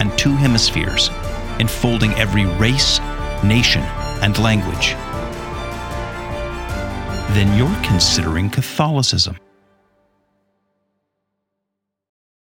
and two hemispheres, enfolding every race, nation, and language, then you're considering Catholicism.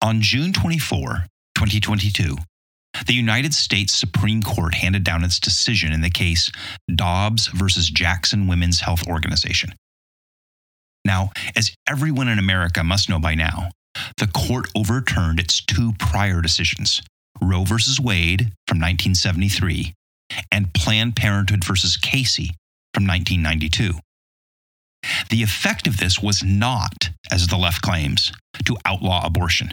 On June 24, 2022, the United States Supreme Court handed down its decision in the case Dobbs versus Jackson Women's Health Organization. Now, as everyone in America must know by now, the court overturned its two prior decisions Roe v. Wade from 1973 and Planned Parenthood v. Casey from 1992. The effect of this was not, as the left claims, to outlaw abortion.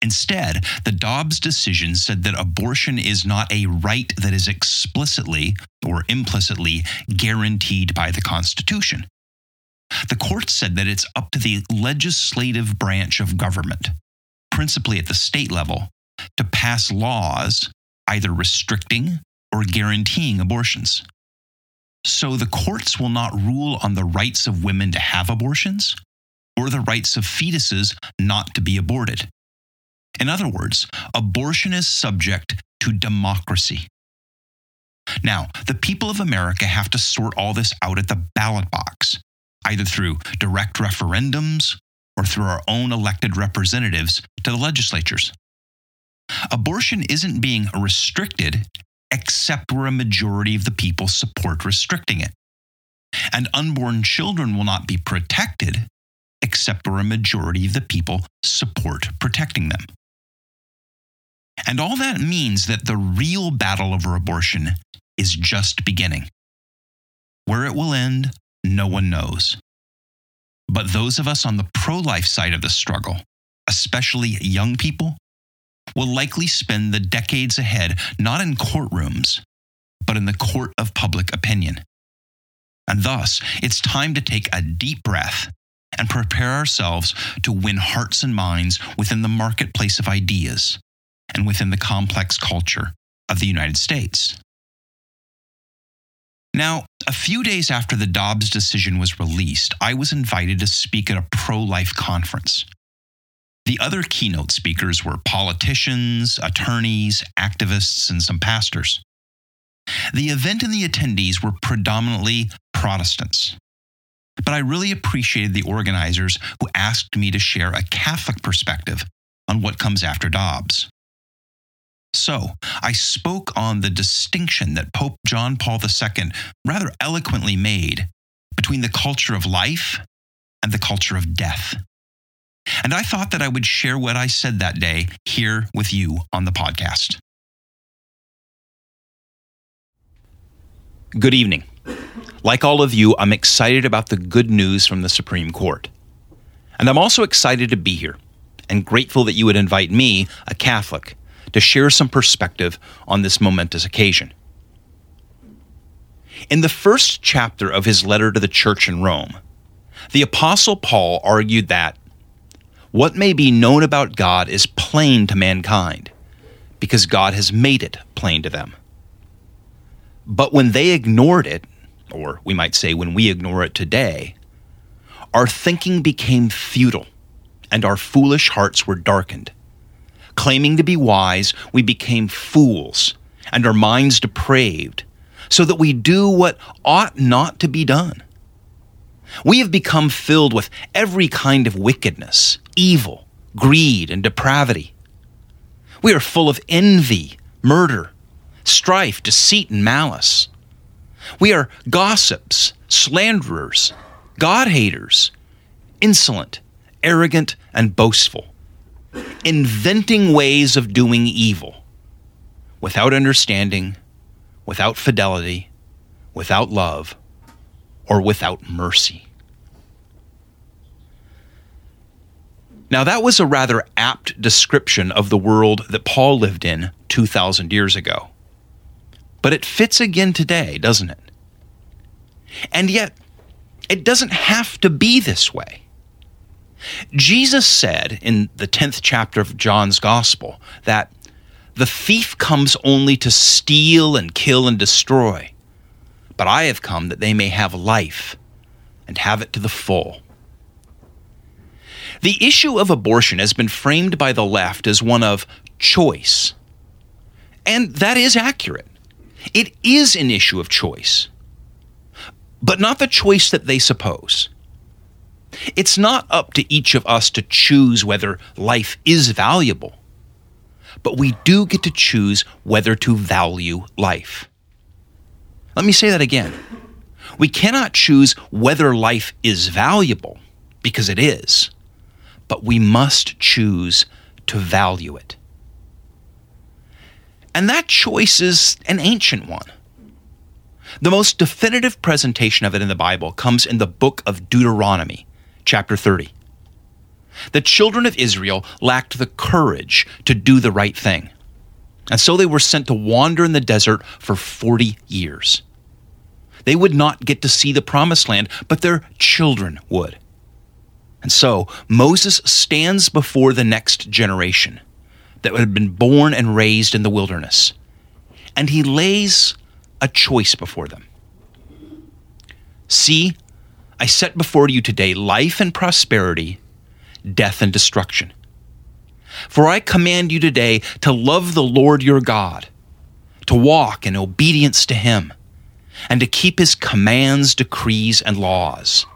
Instead, the Dobbs decision said that abortion is not a right that is explicitly or implicitly guaranteed by the Constitution. The court said that it's up to the legislative branch of government, principally at the state level, to pass laws either restricting or guaranteeing abortions. So the courts will not rule on the rights of women to have abortions or the rights of fetuses not to be aborted. In other words, abortion is subject to democracy. Now, the people of America have to sort all this out at the ballot box, either through direct referendums or through our own elected representatives to the legislatures. Abortion isn't being restricted except where a majority of the people support restricting it. And unborn children will not be protected except where a majority of the people support protecting them. And all that means that the real battle over abortion is just beginning. Where it will end, no one knows. But those of us on the pro life side of the struggle, especially young people, will likely spend the decades ahead not in courtrooms, but in the court of public opinion. And thus, it's time to take a deep breath and prepare ourselves to win hearts and minds within the marketplace of ideas and within the complex culture of the United States. Now, a few days after the Dobbs decision was released, I was invited to speak at a pro life conference. The other keynote speakers were politicians, attorneys, activists, and some pastors. The event and the attendees were predominantly Protestants. But I really appreciated the organizers who asked me to share a Catholic perspective on what comes after Dobbs. So, I spoke on the distinction that Pope John Paul II rather eloquently made between the culture of life and the culture of death. And I thought that I would share what I said that day here with you on the podcast. Good evening. Like all of you, I'm excited about the good news from the Supreme Court. And I'm also excited to be here and grateful that you would invite me, a Catholic, to share some perspective on this momentous occasion. In the first chapter of his letter to the church in Rome, the Apostle Paul argued that what may be known about God is plain to mankind, because God has made it plain to them. But when they ignored it, or we might say when we ignore it today, our thinking became futile and our foolish hearts were darkened Claiming to be wise, we became fools and our minds depraved, so that we do what ought not to be done. We have become filled with every kind of wickedness, evil, greed, and depravity. We are full of envy, murder, strife, deceit, and malice. We are gossips, slanderers, God haters, insolent, arrogant, and boastful inventing ways of doing evil without understanding, without fidelity, without love, or without mercy. Now, that was a rather apt description of the world that Paul lived in 2,000 years ago. But it fits again today, doesn't it? And yet, it doesn't have to be this way. Jesus said in the 10th chapter of John's Gospel that the thief comes only to steal and kill and destroy, but I have come that they may have life and have it to the full. The issue of abortion has been framed by the left as one of choice. And that is accurate. It is an issue of choice, but not the choice that they suppose. It's not up to each of us to choose whether life is valuable, but we do get to choose whether to value life. Let me say that again. We cannot choose whether life is valuable, because it is, but we must choose to value it. And that choice is an ancient one. The most definitive presentation of it in the Bible comes in the book of Deuteronomy, chapter 30. The children of Israel lacked the courage to do the right thing. And so they were sent to wander in the desert for 40 years. They would not get to see the promised land, but their children would. And so Moses stands before the next generation that had been born and raised in the wilderness, and he lays a choice before them. See, I set before you today life and prosperity, death and destruction. For I command you today to love the Lord your God, to walk in obedience to him, and to keep his commands, decrees, and laws.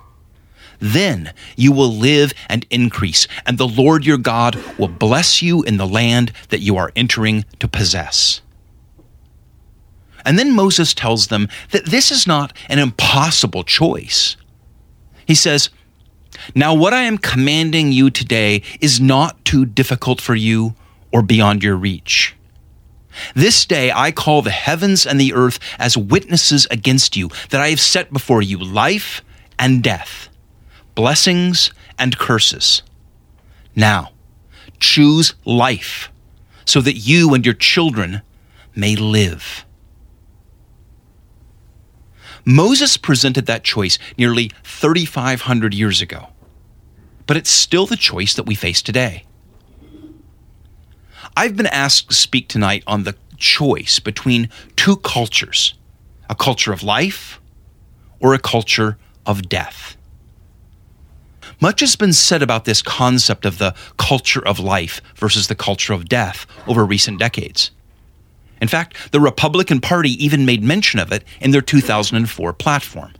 Then you will live and increase, and the Lord your God will bless you in the land that you are entering to possess. And then Moses tells them that this is not an impossible choice. He says, Now what I am commanding you today is not too difficult for you or beyond your reach. This day I call the heavens and the earth as witnesses against you that I have set before you life and death, blessings and curses. Now, choose life so that you and your children may live. Moses presented that choice nearly 3,500 years ago, but it's still the choice that we face today. I've been asked to speak tonight on the choice between two cultures a culture of life or a culture of death. Much has been said about this concept of the culture of life versus the culture of death over recent decades. In fact, the Republican Party even made mention of it in their 2004 platform.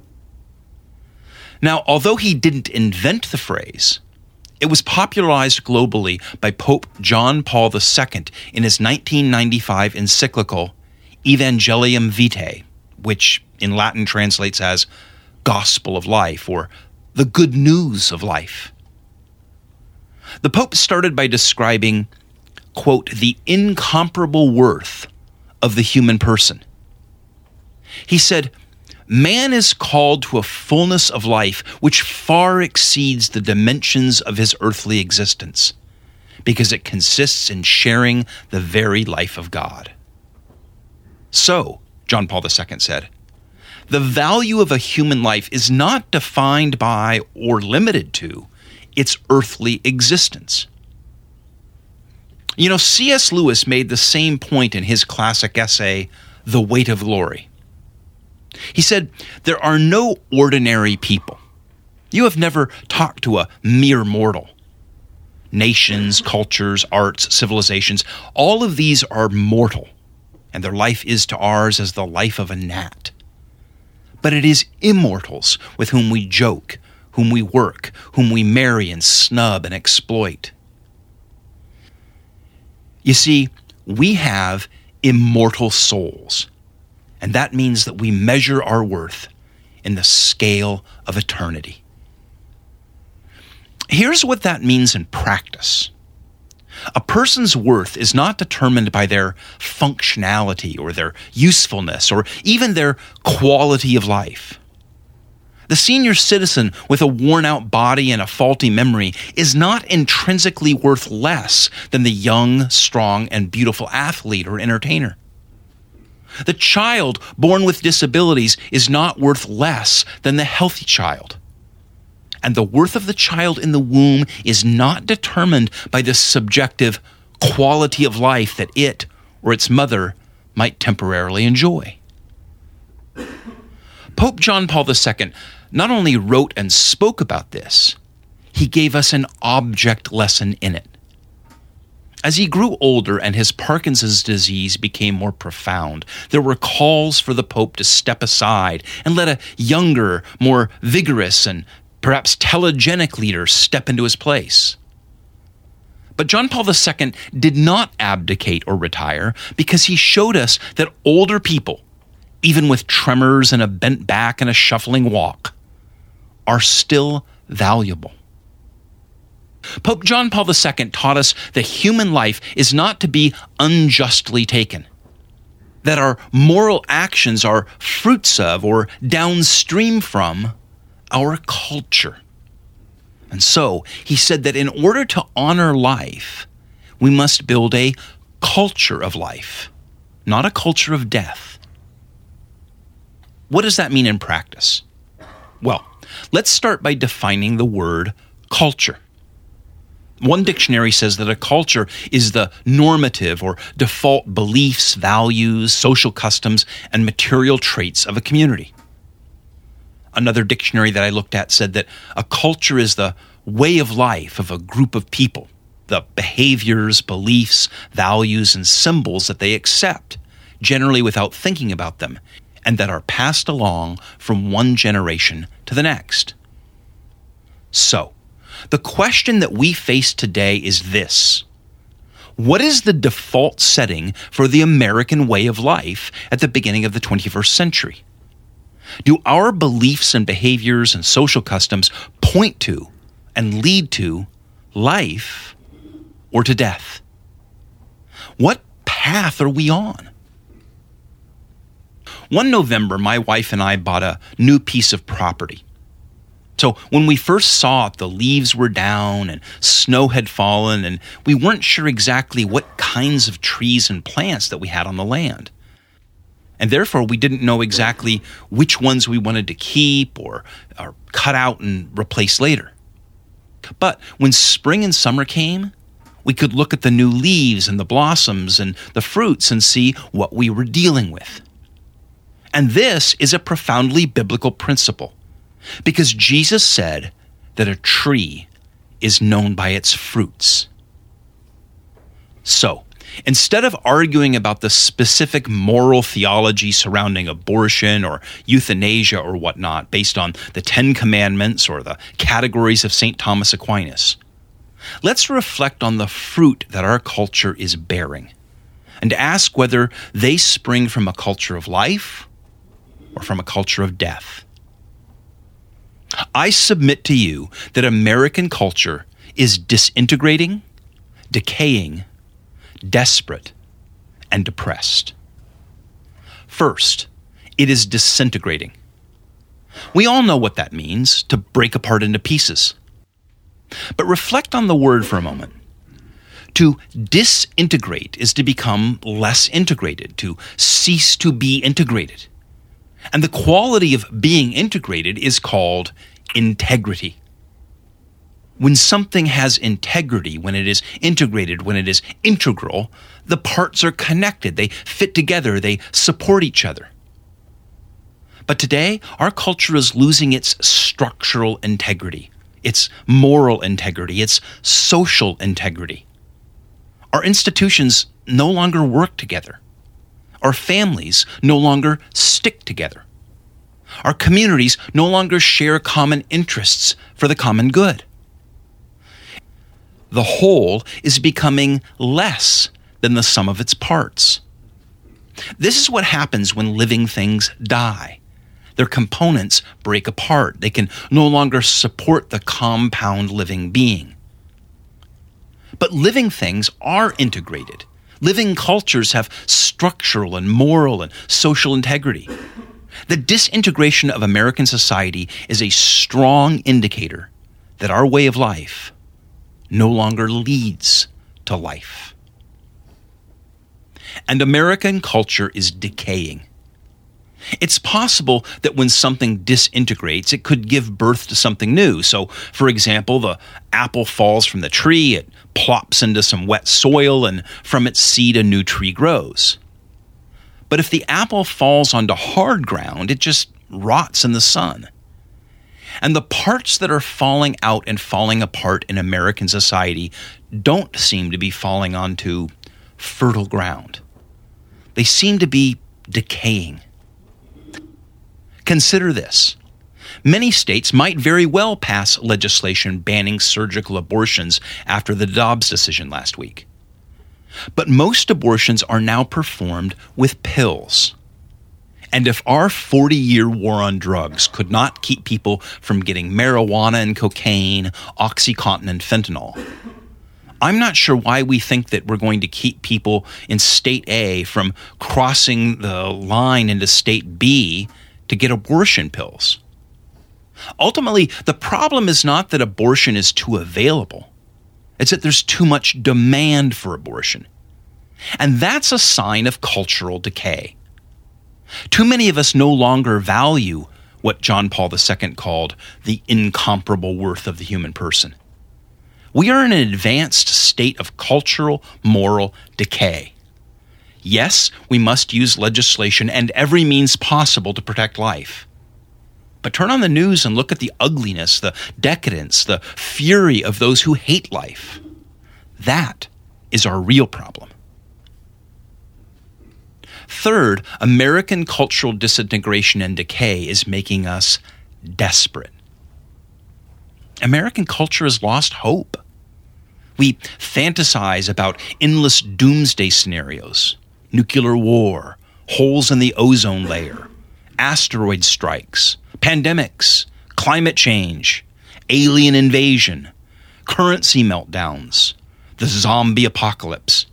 Now, although he didn't invent the phrase, it was popularized globally by Pope John Paul II in his 1995 encyclical Evangelium Vitae, which in Latin translates as Gospel of Life or the Good News of Life. The Pope started by describing, quote, the incomparable worth of the human person. He said, Man is called to a fullness of life which far exceeds the dimensions of his earthly existence, because it consists in sharing the very life of God. So, John Paul II said, the value of a human life is not defined by or limited to its earthly existence. You know, C.S. Lewis made the same point in his classic essay, The Weight of Glory. He said, There are no ordinary people. You have never talked to a mere mortal. Nations, cultures, arts, civilizations, all of these are mortal, and their life is to ours as the life of a gnat. But it is immortals with whom we joke, whom we work, whom we marry and snub and exploit. You see, we have immortal souls, and that means that we measure our worth in the scale of eternity. Here's what that means in practice. A person's worth is not determined by their functionality or their usefulness or even their quality of life. The senior citizen with a worn out body and a faulty memory is not intrinsically worth less than the young, strong, and beautiful athlete or entertainer. The child born with disabilities is not worth less than the healthy child. And the worth of the child in the womb is not determined by the subjective quality of life that it or its mother might temporarily enjoy. Pope John Paul II not only wrote and spoke about this, he gave us an object lesson in it. As he grew older and his Parkinson's disease became more profound, there were calls for the Pope to step aside and let a younger, more vigorous, and perhaps telegenic leaders step into his place. But John Paul II did not abdicate or retire because he showed us that older people, even with tremors and a bent back and a shuffling walk, are still valuable. Pope John Paul II taught us that human life is not to be unjustly taken, that our moral actions are fruits of or downstream from our culture. And so he said that in order to honor life, we must build a culture of life, not a culture of death. What does that mean in practice? Well, let's start by defining the word culture. One dictionary says that a culture is the normative or default beliefs, values, social customs, and material traits of a community. Another dictionary that I looked at said that a culture is the way of life of a group of people, the behaviors, beliefs, values, and symbols that they accept, generally without thinking about them, and that are passed along from one generation to the next. So, the question that we face today is this What is the default setting for the American way of life at the beginning of the 21st century? Do our beliefs and behaviors and social customs point to and lead to life or to death? What path are we on? One November, my wife and I bought a new piece of property. So when we first saw it, the leaves were down and snow had fallen, and we weren't sure exactly what kinds of trees and plants that we had on the land. And therefore, we didn't know exactly which ones we wanted to keep or, or cut out and replace later. But when spring and summer came, we could look at the new leaves and the blossoms and the fruits and see what we were dealing with. And this is a profoundly biblical principle because Jesus said that a tree is known by its fruits. So, instead of arguing about the specific moral theology surrounding abortion or euthanasia or whatnot based on the Ten Commandments or the categories of St. Thomas Aquinas, let's reflect on the fruit that our culture is bearing and ask whether they spring from a culture of life or from a culture of death. I submit to you that American culture is disintegrating, decaying, desperate, and depressed. First, it is disintegrating. We all know what that means to break apart into pieces. But reflect on the word for a moment. To disintegrate is to become less integrated, to cease to be integrated. And the quality of being integrated is called integrity. When something has integrity, when it is integrated, when it is integral, the parts are connected, they fit together, they support each other. But today, our culture is losing its structural integrity, its moral integrity, its social integrity. Our institutions no longer work together. Our families no longer stick together. Our communities no longer share common interests for the common good. The whole is becoming less than the sum of its parts. This is what happens when living things die. Their components break apart. They can no longer support the compound living being. But living things are integrated. Living cultures have structural and moral and social integrity. The disintegration of American society is a strong indicator that our way of life no longer leads to life. And American culture is decaying. It's possible that when something disintegrates, it could give birth to something new. So, for example, the apple falls from the tree, it plops into some wet soil, and from its seed, a new tree grows. But if the apple falls onto hard ground, it just rots in the sun. And the parts that are falling out and falling apart in American society don't seem to be falling onto fertile ground. They seem to be decaying. Consider this. Many states might very well pass legislation banning surgical abortions after the Dobbs decision last week. But most abortions are now performed with pills. And if our 40 year war on drugs could not keep people from getting marijuana and cocaine, Oxycontin and fentanyl, I'm not sure why we think that we're going to keep people in state A from crossing the line into state B to get abortion pills. Ultimately, the problem is not that abortion is too available. It's that there's too much demand for abortion. And that's a sign of cultural decay. Too many of us no longer value what John Paul II called the incomparable worth of the human person. We are in an advanced state of cultural, moral decay. Yes, we must use legislation and every means possible to protect life. But turn on the news and look at the ugliness, the decadence, the fury of those who hate life. That is our real problem. Third, American cultural disintegration and decay is making us desperate. American culture has lost hope. We fantasize about endless doomsday scenarios nuclear war, holes in the ozone layer, asteroid strikes, pandemics, climate change, alien invasion, currency meltdowns, the zombie apocalypse.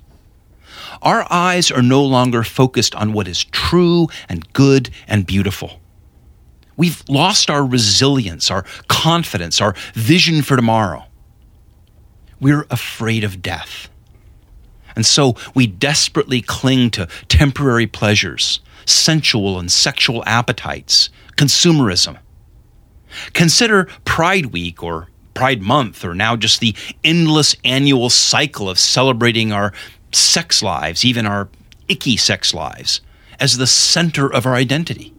Our eyes are no longer focused on what is true and good and beautiful. We've lost our resilience, our confidence, our vision for tomorrow. We're afraid of death. And so we desperately cling to temporary pleasures, sensual and sexual appetites, consumerism. Consider Pride Week or Pride Month, or now just the endless annual cycle of celebrating our sex lives, even our icky sex lives, as the center of our identity.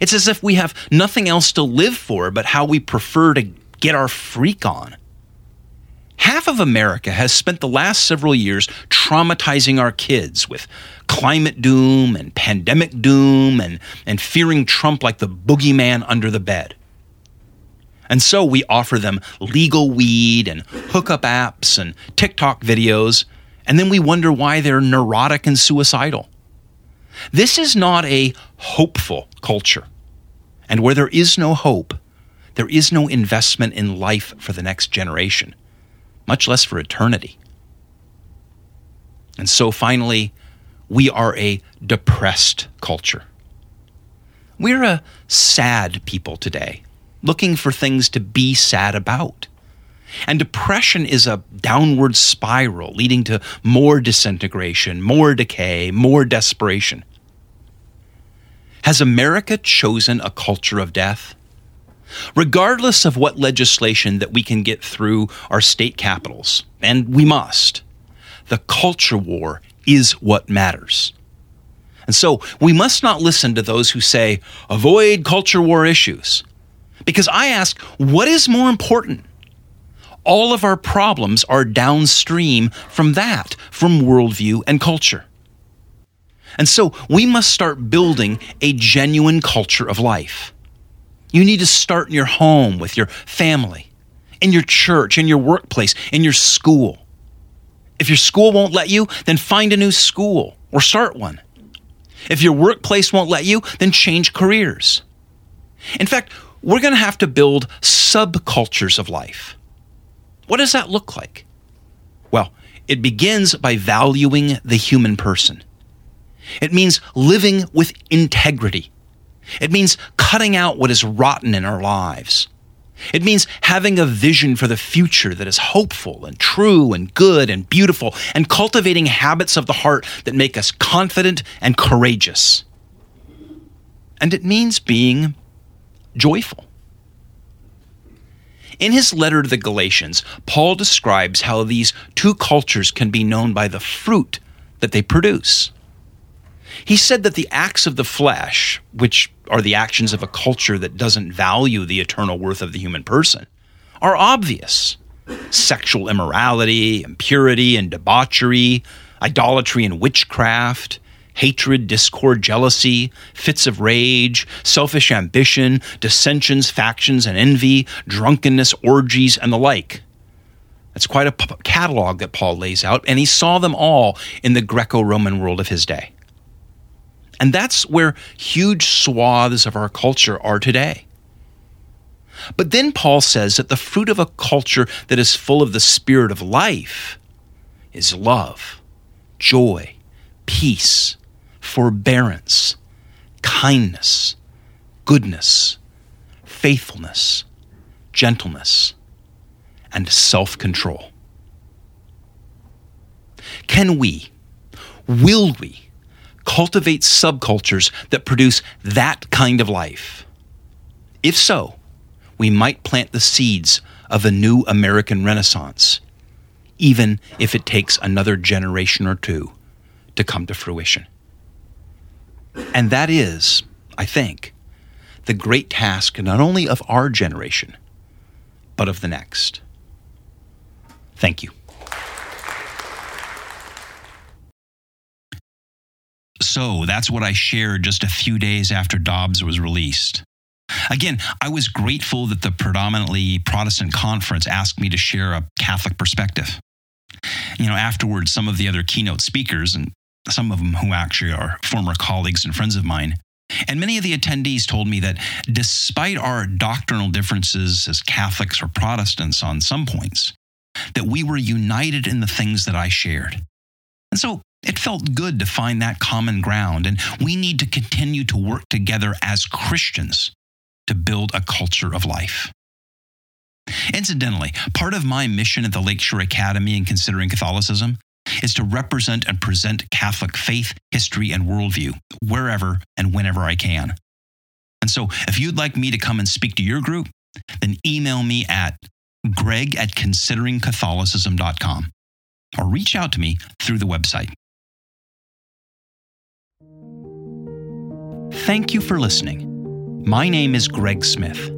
It's as if we have nothing else to live for but how we prefer to get our freak on. Half of America has spent the last several years traumatizing our kids with climate doom and pandemic doom and, and fearing Trump like the boogeyman under the bed. And so we offer them legal weed and hookup apps and TikTok videos, and then we wonder why they're neurotic and suicidal. This is not a hopeful culture. And where there is no hope, there is no investment in life for the next generation much less for eternity. And so finally, we are a depressed culture. We're a sad people today, looking for things to be sad about. And depression is a downward spiral leading to more disintegration, more decay, more desperation. Has America chosen a culture of death? regardless of what legislation that we can get through our state capitals, and we must, the culture war is what matters. And so we must not listen to those who say, avoid culture war issues. Because I ask, what is more important? All of our problems are downstream from that, from worldview and culture. And so we must start building a genuine culture of life. You need to start in your home with your family, in your church, in your workplace, in your school. If your school won't let you, then find a new school or start one. If your workplace won't let you, then change careers. In fact, we're going to have to build subcultures of life. What does that look like? Well, it begins by valuing the human person. It means living with integrity It means cutting out what is rotten in our lives. It means having a vision for the future that is hopeful and true and good and beautiful, and cultivating habits of the heart that make us confident and courageous. And it means being joyful. In his letter to the Galatians, Paul describes how these two cultures can be known by the fruit that they produce. He said that the acts of the flesh, which are the actions of a culture that doesn't value the eternal worth of the human person, are obvious sexual immorality, impurity and debauchery, idolatry and witchcraft, hatred, discord, jealousy, fits of rage, selfish ambition, dissensions, factions, and envy, drunkenness, orgies, and the like. That's quite a p- catalog that Paul lays out, and he saw them all in the Greco Roman world of his day. And that's where huge swaths of our culture are today. But then Paul says that the fruit of a culture that is full of the spirit of life is love, joy, peace, forbearance, kindness, goodness, faithfulness, gentleness, and self control. Can we, will we, cultivate subcultures that produce that kind of life? If so, we might plant the seeds of a new American Renaissance, even if it takes another generation or two to come to fruition. And that is, I think, the great task not only of our generation, but of the next. Thank you. So that's what I shared just a few days after Dobbs was released. Again, I was grateful that the predominantly Protestant conference asked me to share a Catholic perspective. You know, afterwards, some of the other keynote speakers, and some of them who actually are former colleagues and friends of mine, and many of the attendees told me that despite our doctrinal differences as Catholics or Protestants on some points, that we were united in the things that I shared. And so it felt good to find that common ground, and we need to continue to work together as Christians to build a culture of life. Incidentally, part of my mission at the Lakeshore Academy in considering Catholicism is to represent and present Catholic faith, history, and worldview wherever and whenever I can. And so, if you'd like me to come and speak to your group, then email me at greg at consideringcatholicism.com or reach out to me through the website. Thank you for listening. My name is Greg Smith.